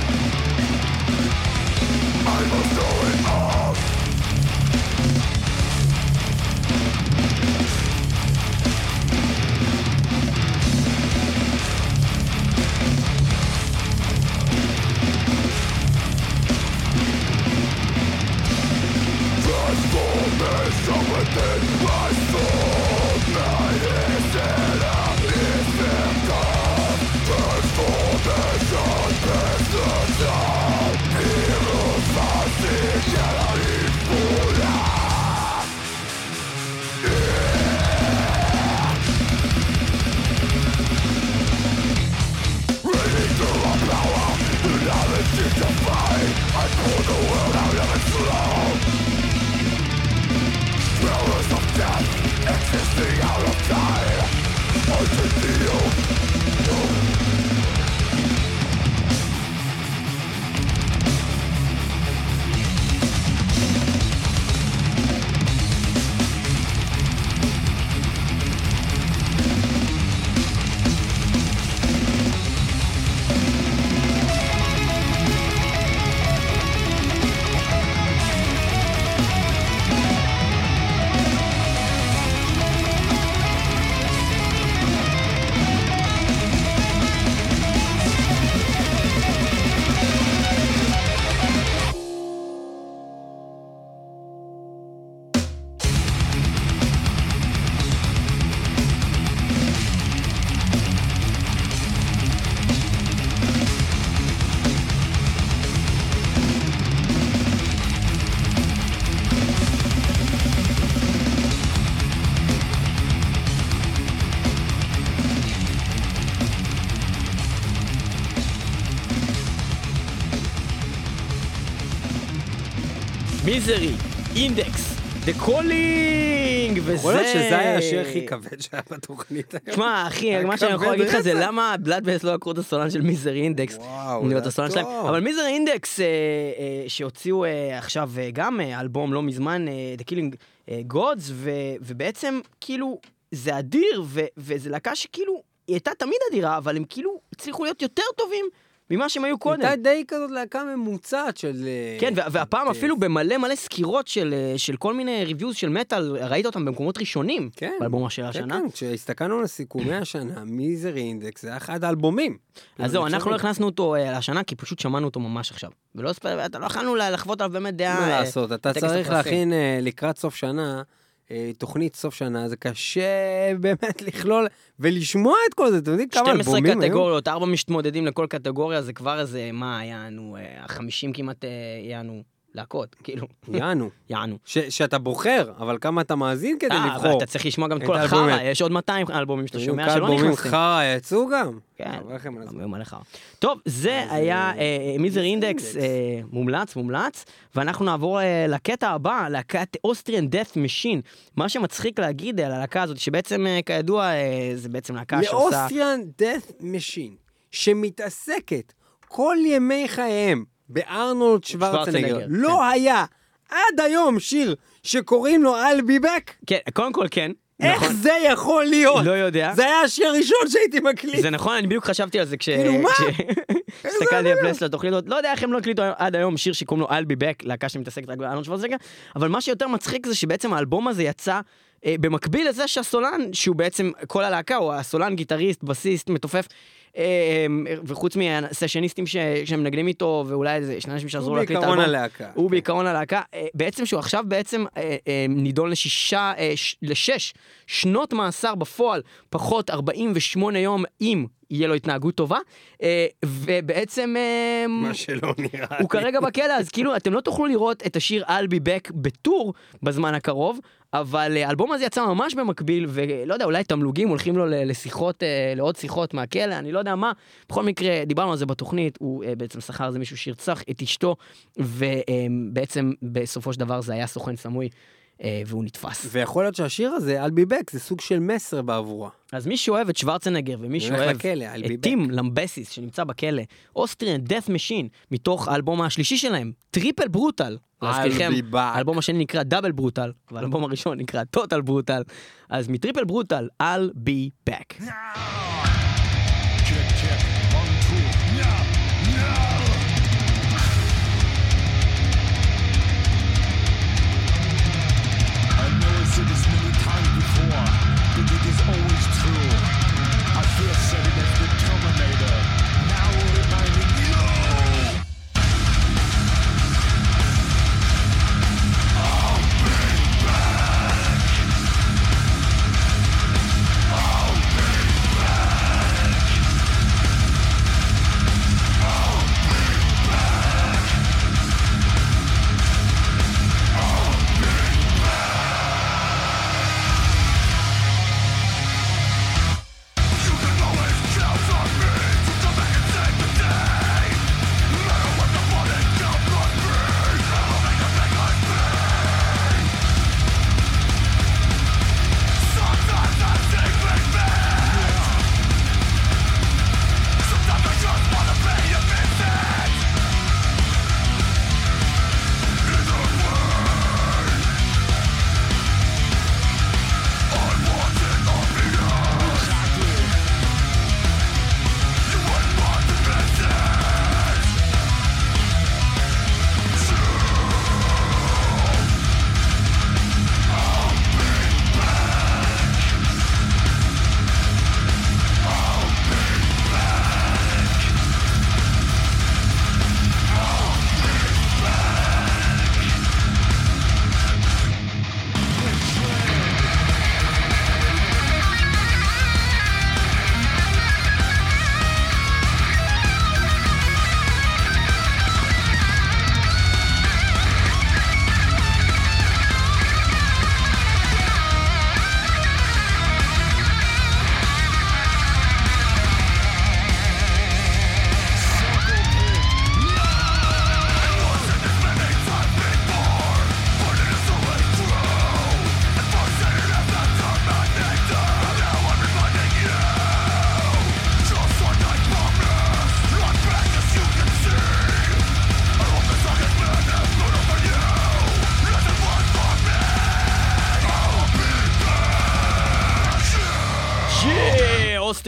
Misery, Index, The Calling, וזה... יכול להיות שזה היה השיר הכי כבד שהיה בתוכנית היום. תשמע, אחי, מה שאני יכול להגיד לך זה. למה Bloodbath לא לקחו את הסולן של Misery Index. וואו, זה טוב. אבל Misery Index, אה, אה, שהוציאו אה, עכשיו גם אלבום לא מזמן, אה, Gods, ו- ובעצם כאילו זה אדיר, וזה להקה שכאילו, היא הייתה תמיד אדירה, אבל הם כאילו הצליחו להיות יותר טובים ממה שהם היו קודם. הייתה די כזאת להקה ממוצעת של... אה, כן, וה- והפעם אה, אפילו במלא מלא סקירות של, אה, של כל מיני ריוויוז של מטאל, ראית אותם במקומות ראשונים, כן. באלבום של כן, השנה. כן, כשהסתכלנו על סיכומי השנה, מיזר אינדקס, זה היה אחד האלבומים. אז זהו, אנחנו לא הכנסנו אותו אה, השנה, כי פשוט שמענו אותו ממש עכשיו. ולא לא יכלנו לה- לחוות עליו באמת דעה... מה אה, לעשות, אתה צריך. להכין אה, לקראת סוף שנה, אה, תוכנית סוף שנה, זה קשה באמת לכלול ולשמוע את כל זה, אתם יודעים כמה 12 אלבומים היו? קטגוריות, ארבע מתמודדים לכל קטגוריה, זה כבר איזה, מה, יענו, אה, 50 כמעט, אה, יענו, להקות, כאילו, יענו. (laughs) יענו. ש- שאתה בוחר, אבל כמה אתה מאזין כדי אה, לבחור. אתה צריך לשמוע גם את כל. החרא, יש עוד 200 אלבומים שאתה שומע שלא אלבומים נכנסים. חרא יצאו גם. כן. אלבומים מלא חרא. טוב, זה היה אה, אה, Misery Index, מומלץ, מומלץ, ואנחנו נעבור לקטע הבא, להקת Austrian Death Machine. מה שמצחיק להגיד על הלהקה הזאת, שבעצם, כידוע, זה בעצם להקה שעושה... ל Austrian Death Machine, שמתעסקת כל ימי חייהם בארנולד שוורצנגר, שוורצנגר, לא היה עד היום שיר שקוראים לו I'll be back? כן, קודם כל כן. איך נכון. זה יכול להיות? לא יודע. זה היה השיר הראשון שהייתי מקליט. זה נכון, אני בדיוק חשבתי על זה כש... כאילו, מה? כשהסתכלתי על? פלייס לתוכנית לא יודע איך הם לא הקליטו עד היום שיר שקוראים לו I'll be back, להקה שמתעסקת רק בארנולד שוורצנגר, אבל מה שיותר מצחיק זה שבעצם האלבום הזה יצא אה, במקביל לזה שהסולן, שהוא בעצם כל הלהקה, הוא הסולן, גיטריסט, בסיסט, מתופף. אה, וחוץ מהסשניסטים ש- שמנגנים איתו, ואולי איזה שני אנשים שעזרו הוא להקליט את בעיקרון האלבום. הלהקה. הוא בעיקרון הלהקה, בעצם שהוא עכשיו בעצם אה, אה, נידון לשישה, לשש שנות מאסר בפועל, פחות 48 יום, אם יהיה לו התנהגות טובה, אה, ובעצם... אה, מה שלא נראה לי. הוא כרגע בכלא, אז כאילו, אתם לא תוכלו לראות את השיר I'll be back בטור בזמן הקרוב, אבל אה, האלבום הזה יצא ממש במקביל, ולא יודע, אולי תמלוגים הולכים לו לשיחות, לעוד שיחות מהכלא, אני לא יודע מה. בכל מקרה, דיברנו על זה בתוכנית, הוא בעצם שכר איזה מישהו שירצח את אשתו, ובעצם בסופו של דבר זה היה סוכן סמוי, והוא נתפס. ויכול להיות שהשיר הזה, I'll be back, זה סוג של מסר בעבורה. אז מי שאוהב את שוורצנגר ומי שאוהב לכלא, I'll be את back. טים למבסיס שנמצא בכלא, Austrian Death Machine, מתוך האלבום השלישי שלהם, Triple Brutal. להזכירכם. האלבום השני נקרא Double Brutal, והאלבום הראשון נקרא Total Brutal. אז מטריפל ברוטל, I'll be back. Check,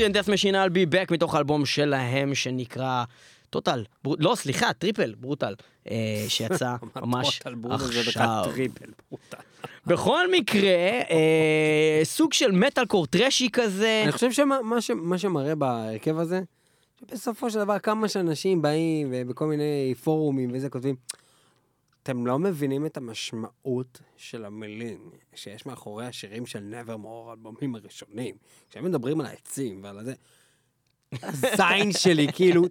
Austrian Death Machine I'll be back מתוך האלבום שלהם שנקרא Total, לא סליחה, Triple, Brutal, אה, שיצא (laughs) ממש עכשיו. Triple Brutal. בכל מקרה, אה, סוג של מטאל קור טרשי כזה. אני חושב שמה מה ש- מה שמראה בהרכב הזה, שבסופו של דבר כמה שאנשים באים ובכל מיני פורומים וזה כותבים, אתם לא מבינים את המשמעות של המילים שיש מאחורי השירים של Nevermore, האלבומים הראשונים. כשהם מדברים על העצים ועל הזה, הזין שלי, כאילו,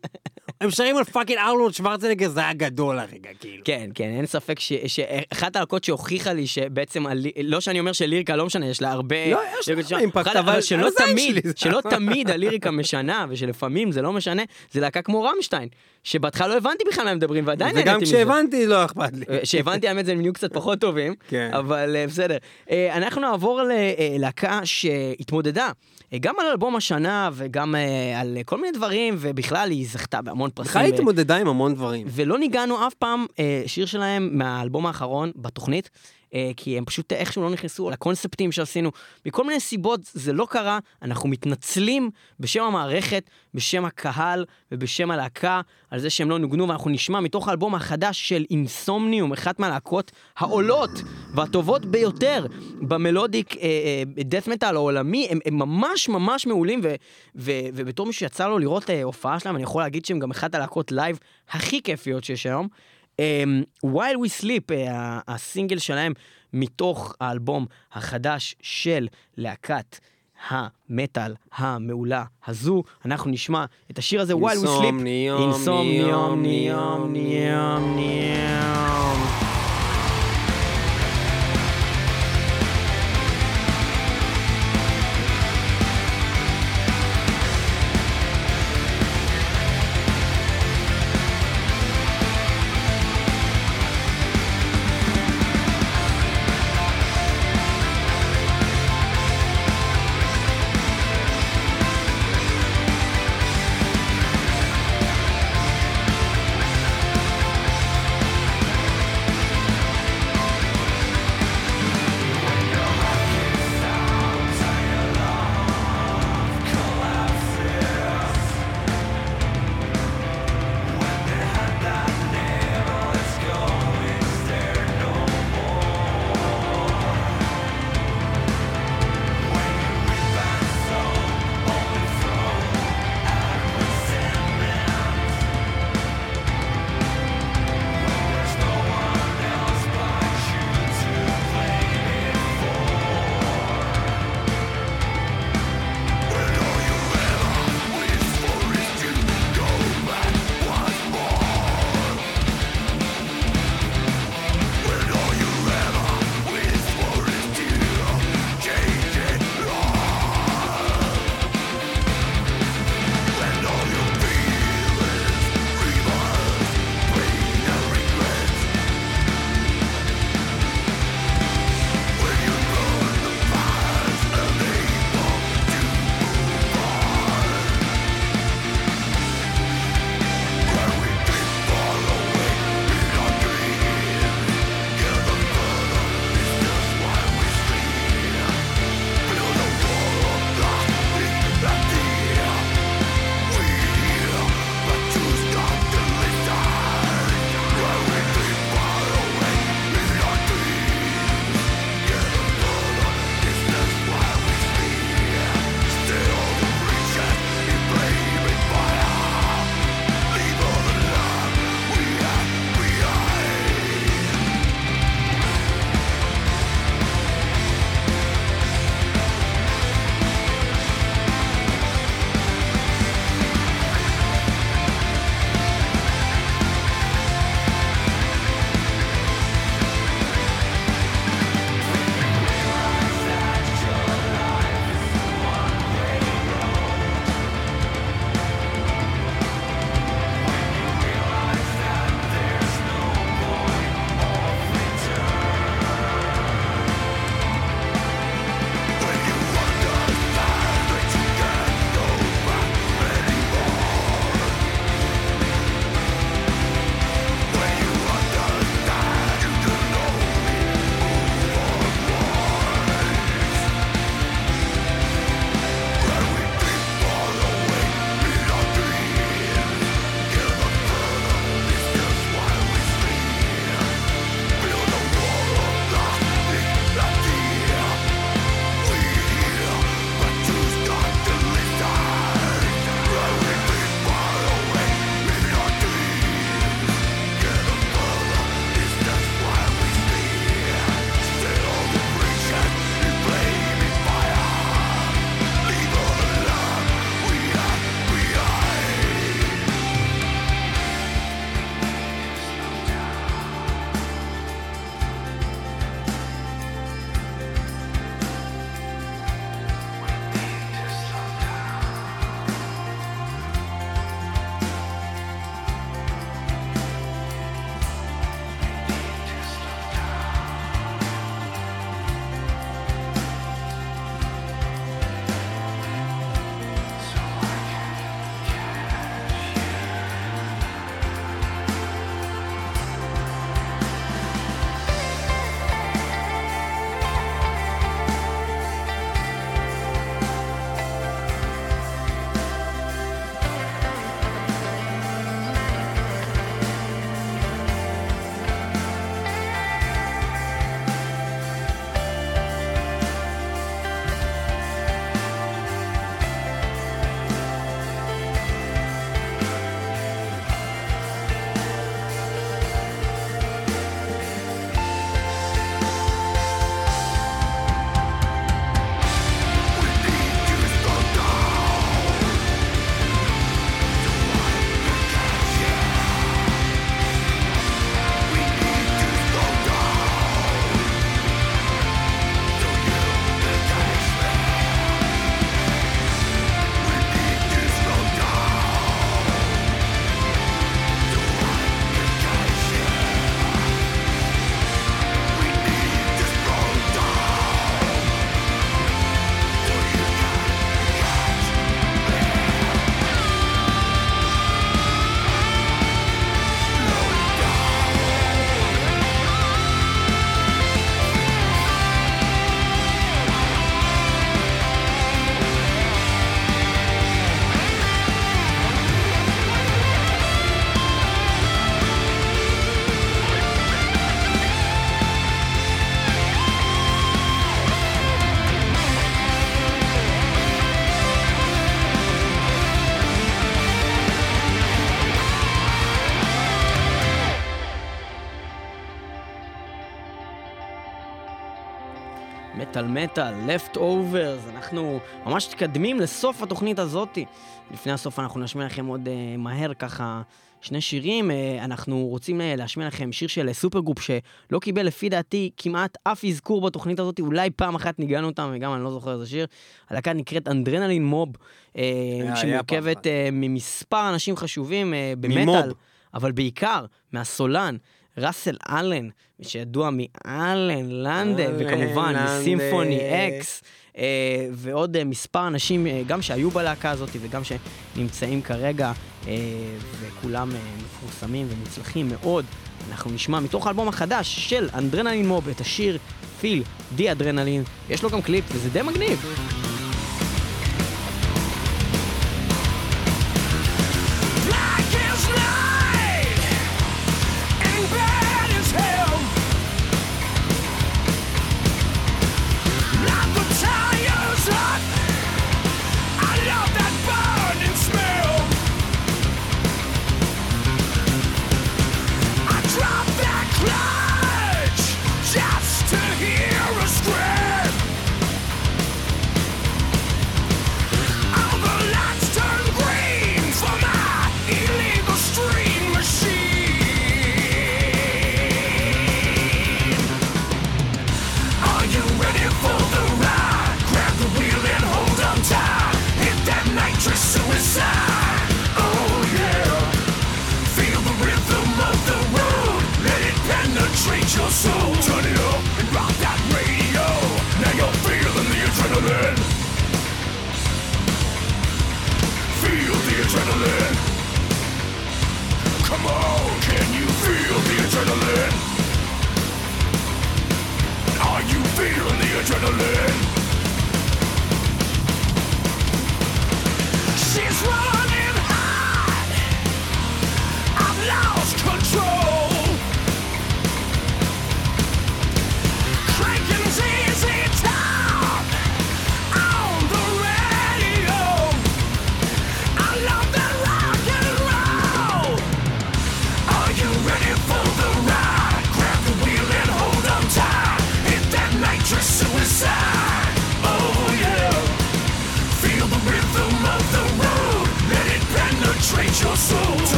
הם שרים על fucking ארנולד שוורצנגר, זה היה גדול הרגע, כאילו. כן, כן, אין ספק שאחת הלהקות שהוכיחה לי שבעצם, לא שאני אומר שליריקה לא משנה, יש לה הרבה... לא, יש לה ליריקה- אימפקט, אבל שלא תמיד, שלא תמיד הליריקה משנה, ושלפעמים זה לא משנה, זה להקה כמו רמשטיין, שבהתחלה לא הבנתי בכלל מה הם מדברים, ועדיין וגם נהניתי מזה. כשהבנתי, לא אכפת לי. (laughs) שהבנתי האמת זה הם נהיו קצת פחות טובים, כן. אבל אה, בסדר. אה, אנחנו נעבור ללהקה שהתמודדה אה, גם על אלבום השנה וגם אה, על כל מיני דברים, ובכלל היא זכתה בהמון פרסים. בכלל ב- התמודדה עם המון דברים. ולא ניגענו אף פעם אה, שיר שלהם מהאלבום האחרון בתוכנית, אה, כי הם פשוט איכשהו לא נכנסו לקונספטים שעשינו. מכל מיני סיבות זה לא קרה, אנחנו מתנצלים בשם המערכת, בשם הקהל ובשם הלהקה על זה שהם לא נוגנו, ואנחנו נשמע מתוך האלבום החדש של אינסומניום, אחת מהלהקות העולות והטובות ביותר במלודיק דת' מטאל העולמי, הם, הם ממש ממש מעולים, ו, ו, ובתור מי שיצא לו לראות אה, הופעה שלהם, אני יכול להגיד שהם גם אחת הלהקות live הכי כיפיות שיש היום. Um, While We Sleep, uh, הסינגל שלהם מתוך האלבום החדש של להקת המטאל המעולה הזו, אנחנו נשמע את השיר הזה, While We Sleep, אינסומניום, ניום, ניום, ניום, ניום. מטאל מטאל, leftover, אנחנו ממש מתקדמים לסוף התוכנית הזאת. לפני הסוף אנחנו נשמיע לכם עוד uh, מהר ככה שני שירים. Uh, אנחנו רוצים uh, להשמיע לכם שיר של סופרגרופ שלא קיבל לפי דעתי כמעט אף אזכור בתוכנית הזאת, אולי פעם אחת ניגענו אותם וגם אני לא זוכר איזה שיר. הלהקה נקראת Adrenaline Mob, uh, שמורכבת uh, ממספר אנשים חשובים uh, במטאל, אבל בעיקר מהסולן. ראסל אלן, מי שידוע מאלן, לנדה, וכמובן סימפוני אקס, אה, ועוד אה, מספר אנשים, אה, גם שהיו בלהקה הזאת וגם שנמצאים כרגע, וכולם מפורסמים ומוצלחים מאוד. אנחנו נשמע מתוך האלבום החדש של אנדרנלין מוב את השיר פיל די אדרנלין, יש לו גם קליפ וזה די מגניב.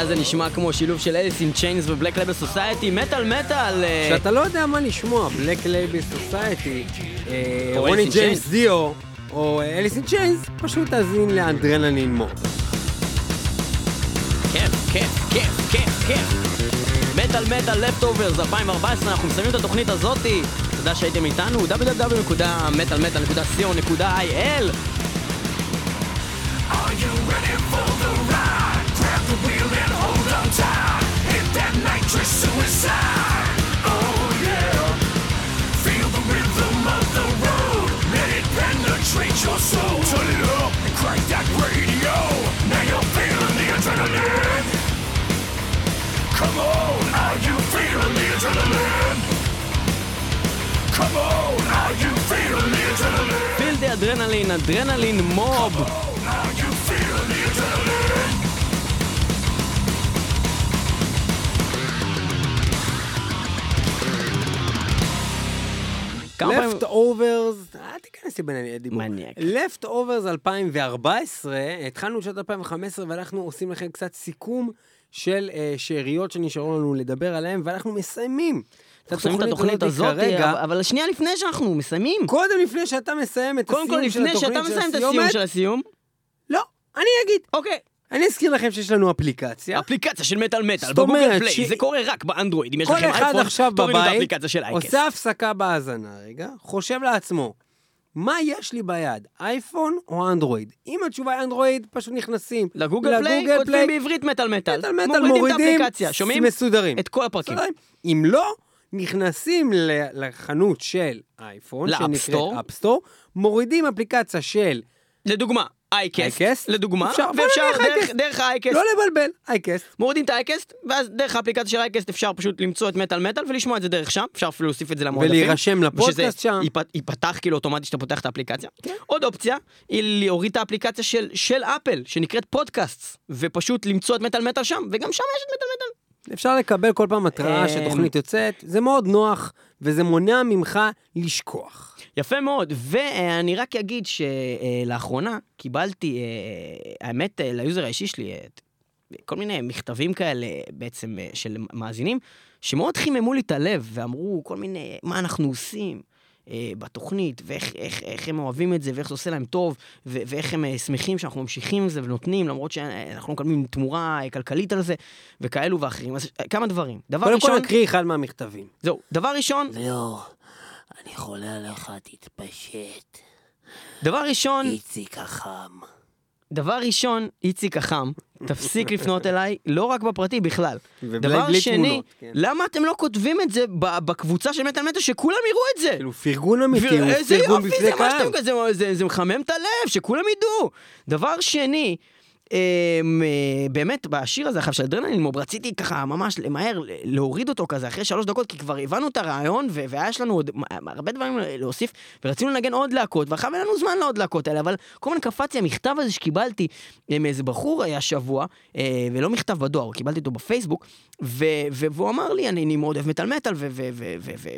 הקטע הזה נשמע כמו שילוב של Alice in Chains ו Black Label Society, מטאל מטאל. אה, כשאתה לא יודע מה לשמוע, Black Label Society, רוני ג'יימס דיו, או Alice in Chains, פשוט תאזין ל Adrenaline Mob. כיף, כיף, כיף, כיף, כיף. מטאל מטאל leftovers 2014, אנחנו מסיימים את התוכנית הזאתי. תודה שהייתם איתנו, www.metalmetal.co.il feeling the adrenaline? Come on, are you feeling the adrenaline? פיל די אדרנלין, אדרנלין מוב. Are you feeling the adrenaline? כמה פעמים... Leftovers, אל תיכנס לי בין הדיבור. מניאק. Leftovers 2014, התחלנו בשנת 2015 ואנחנו עושים לכם קצת סיכום של אה, שאריות שנשארו לנו לדבר עליהן, ואנחנו מסיימים אנחנו שמים את התוכנית הזאת, כרגע. אבל- אבל שנייה לפני שאנחנו מסיימים. קודם לפני שאתה מסיים את קודם כל, הסיום של לפני התוכנית שאתה של מסיים את הסיומת, הסיום של הסיום. לא, אני אגיד. אוקיי. אני אזכיר לכם שיש לנו אפליקציה. אפליקציה של מטאל מטאל בגוגל פליי, ש- זה קורה רק באנדרואיד. אם יש כל לכם אייפון, תורידו את האפליקציה של אייקס. עושה הפסקה בהאזנה רגע, חושב לעצמו, מה יש לי ביד, אייפון או אנדרואיד? אם התשובה היא אנדרואיד, פשוט נכנסים ל Google Play, לגוגל כותבים בעברית מטאל מטאל. מטאל מטאל מורידים את מורידים, האפליקציה, שומעים? מסודרים. את כל הפרקים. מסודרים. אם לא, נכנסים לחנות של אייפון, ל App Store. שנקראת App Store, מורידים אפליקציה של, לדוגמה, אייקסט, אייקסט? לדוגמה, אפשר, ואפשר דרך- אייקסט. דרך האייקסט. לא לבלבל, אייקסט. מורידים את האייקסט, ואז דרך האפליקציה של האייקסט אפשר פשוט למצוא את מטאל מטאל ולשמוע את זה דרך שם, אפשר אפילו להוסיף את זה למועדפים. ולהירשם לפודקאסט ושזה שם. ייפ- ייפתח כאילו אוטומטית כשאתה פותח את האפליקציה. עוד אופציה היא להוריד את האפליקציה של, של אפל, שנקראת פודקאסט, ופשוט למצוא את מטאל מטאל שם, וגם שם יש את מטאל מטאל. אפשר לקבל כל פעם התראה אמ, שתוכנית יוצאת, זה מאוד נוח, וזה מונע ממך לשכוח. יפה מאוד, ואני רק אגיד שלאחרונה קיבלתי, אה, האמת, אה, ליוזר האישי שלי, אה, כל מיני מכתבים כאלה בעצם של מאזינים, שמאוד חיממו לי את הלב, ואמרו כל מיני, מה אנחנו עושים. בתוכנית, ואיך איך, איך הם אוהבים את זה, ואיך זה עושה להם טוב, ו- ואיך הם שמחים שאנחנו ממשיכים עם זה ונותנים, למרות שאנחנו לא מקבלים תמורה כלכלית על זה, וכאלו ואחרים. אז כמה דברים. דבר קודם ראשון, כל נקריא אחד מהמכתבים. זהו, דבר ראשון, ליאור, אני חולה עליך, תתפשט. דבר ראשון, איציק החם. דבר ראשון, איציק החם, תפסיק (laughs) לפנות אליי, לא רק בפרטי, בכלל. דבר שני, תמונות, כן. למה אתם לא כותבים את זה בקבוצה של מטאל מטאל, שכולם יראו את זה? כאילו פרגון אמיתי, הוא ואיזה פרגון יופי בפני זה מה קהל. שאתם כזה, זה, זה מחמם את הלב, שכולם ידעו. דבר שני, באמת, בשיר הזה עכשיו של אדרנלין מוב, רציתי ככה ממש למהר להוריד אותו כזה אחרי שלוש דקות, כי כבר הבנו את הרעיון, ו- ויש לנו עוד הרבה דברים להוסיף, ורצינו לנגן עוד להקות, ואחר אין לנו זמן לעוד להקות האלה, אבל כל הזמן קפץ לי המכתב הזה שקיבלתי אה, מאיזה בחור היה שבוע, אה, ולא מכתב בדואר, קיבלתי אותו בפייסבוק, והוא אמר לי, אני, מאוד אוהב מטאל מטאל,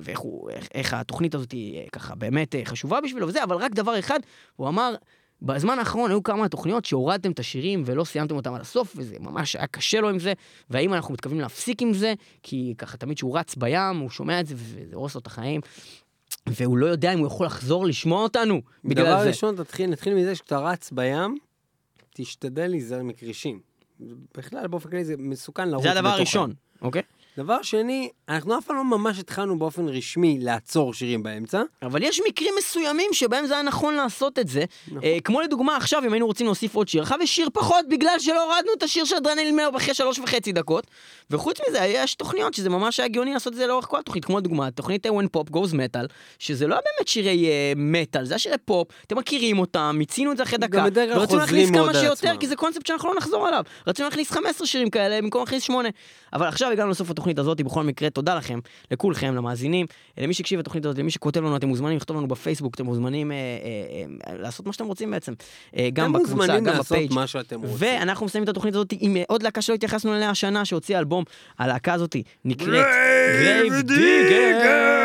ואיך התוכנית הזאת היא אה, ככה באמת אה, חשובה בשבילו וזה, אבל רק דבר אחד, הוא אמר, בזמן האחרון היו כמה תוכניות שהורדתם את השירים ולא סיימתם אותם עד הסוף, וזה ממש היה קשה לו עם זה, והאם אנחנו מתכוונים להפסיק עם זה, כי ככה תמיד כשהוא רץ בים, הוא שומע את זה וזה הורס לו את החיים, והוא לא יודע אם הוא יכול לחזור לשמוע אותנו בגלל דבר זה. ראשון, תתחיל, נתחיל מזה שכשאתה רץ בים, תשתדל להיזהר מכרישים. בכלל, באופן כללי זה מסוכן לרוץ זה הדבר הראשון, אוקיי? דבר שני, אנחנו אף פעם לא ממש התחלנו באופן רשמי לעצור שירים באמצע. אבל יש מקרים מסוימים שבהם זה היה נכון לעשות את זה. נכון. אה, כמו לדוגמה עכשיו, אם היינו רוצים להוסיף עוד שיר, יש שיר פחות בגלל שלא הורדנו את השיר של אדרנלין מלו אחרי שלוש וחצי דקות. וחוץ מזה, יש תוכניות שזה ממש היה הגיוני לעשות את זה לאורך כל התוכנית, כמו לדוגמה, תוכנית When Pop Goes Metal, שזה לא היה באמת שירי אה, מטאל, זה היה שירי פופ, אתם מכירים אותם, מיצינו את זה אחרי דקה, בדרך כלל ורצינו להכניס כמה שיותר. כי זה קונספט שאנחנו לא נחזור עליו. רצינו להכניס 15 שירים כאלה במקום להכניס 8. אבל עכשיו הגענו לסוף התוכנית הזאת, בכל מקרה, תודה לכם, לכולכם, למאזינים, למי שהקשיב לתוכנית הזאת, למי שכותב לנו, אתם מוזמנים לכתוב לנו בפייסבוק, אתם מוזמנים אה, אה, אה, לעשות מה שאתם רוצים בעצם, אה, גם אתם בקבוצה, מוזמנים גם לעשות ב page. מה שאתם רוצים. ואנחנו מסיימים את התוכנית הזאת עם אה, עוד להקה שלא התייחסנו אליה השנה, שהוציאה אלבום. הלהקה הזאת נקראת גרייב דיגר.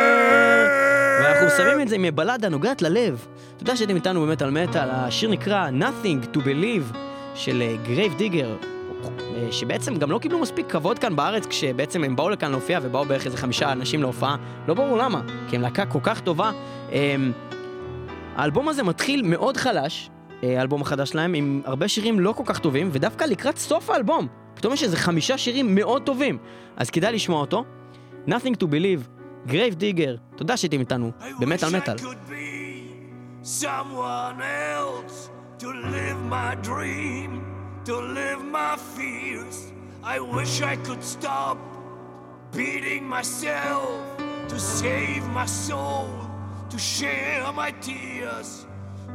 ואנחנו מסיימים את זה עם בלדה נוגעת ללב. תודה שהייתם איתנו באמת על מטאל, השיר נקרא Nothing to Believe של Grave Digger. אה, שבעצם גם לא קיבלו מספיק כבוד כאן בארץ, כשבעצם הם באו לכאן להופיע, ובאו בערך איזה חמישה אנשים להופעה, לא ברור למה, כי הם להקה כל כך טובה. אה, האלבום הזה מתחיל מאוד חלש, אה, האלבום החדש שלהם, עם הרבה שירים לא כל כך טובים, ודווקא לקראת סוף האלבום, פתאום יש איזה חמישה שירים מאוד טובים. אז כדאי לשמוע אותו. Nothing to Believe, Grave Digger, תודה שהייתם איתנו, במטאל מטאל. I could be someone else to live my dream, to live my fears. I wish I could stop beating myself to save my soul, to share my tears.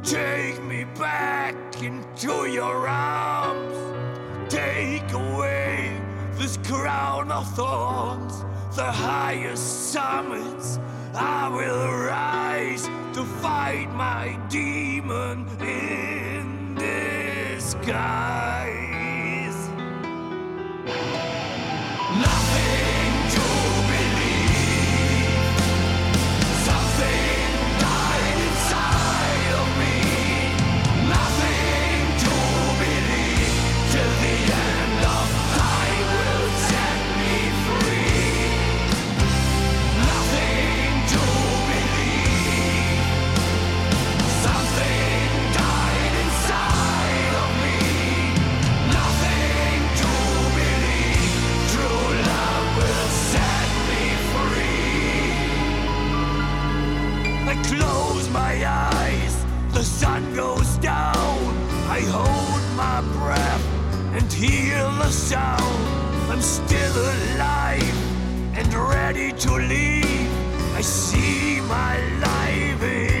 Take me back into your arms. Take away this crown of thorns, the highest summits. I will rise to fight my demon in skies. Nothing. Close my eyes, the sun goes down. I hold my breath and hear the sound. I'm still alive and ready to leave. I see my life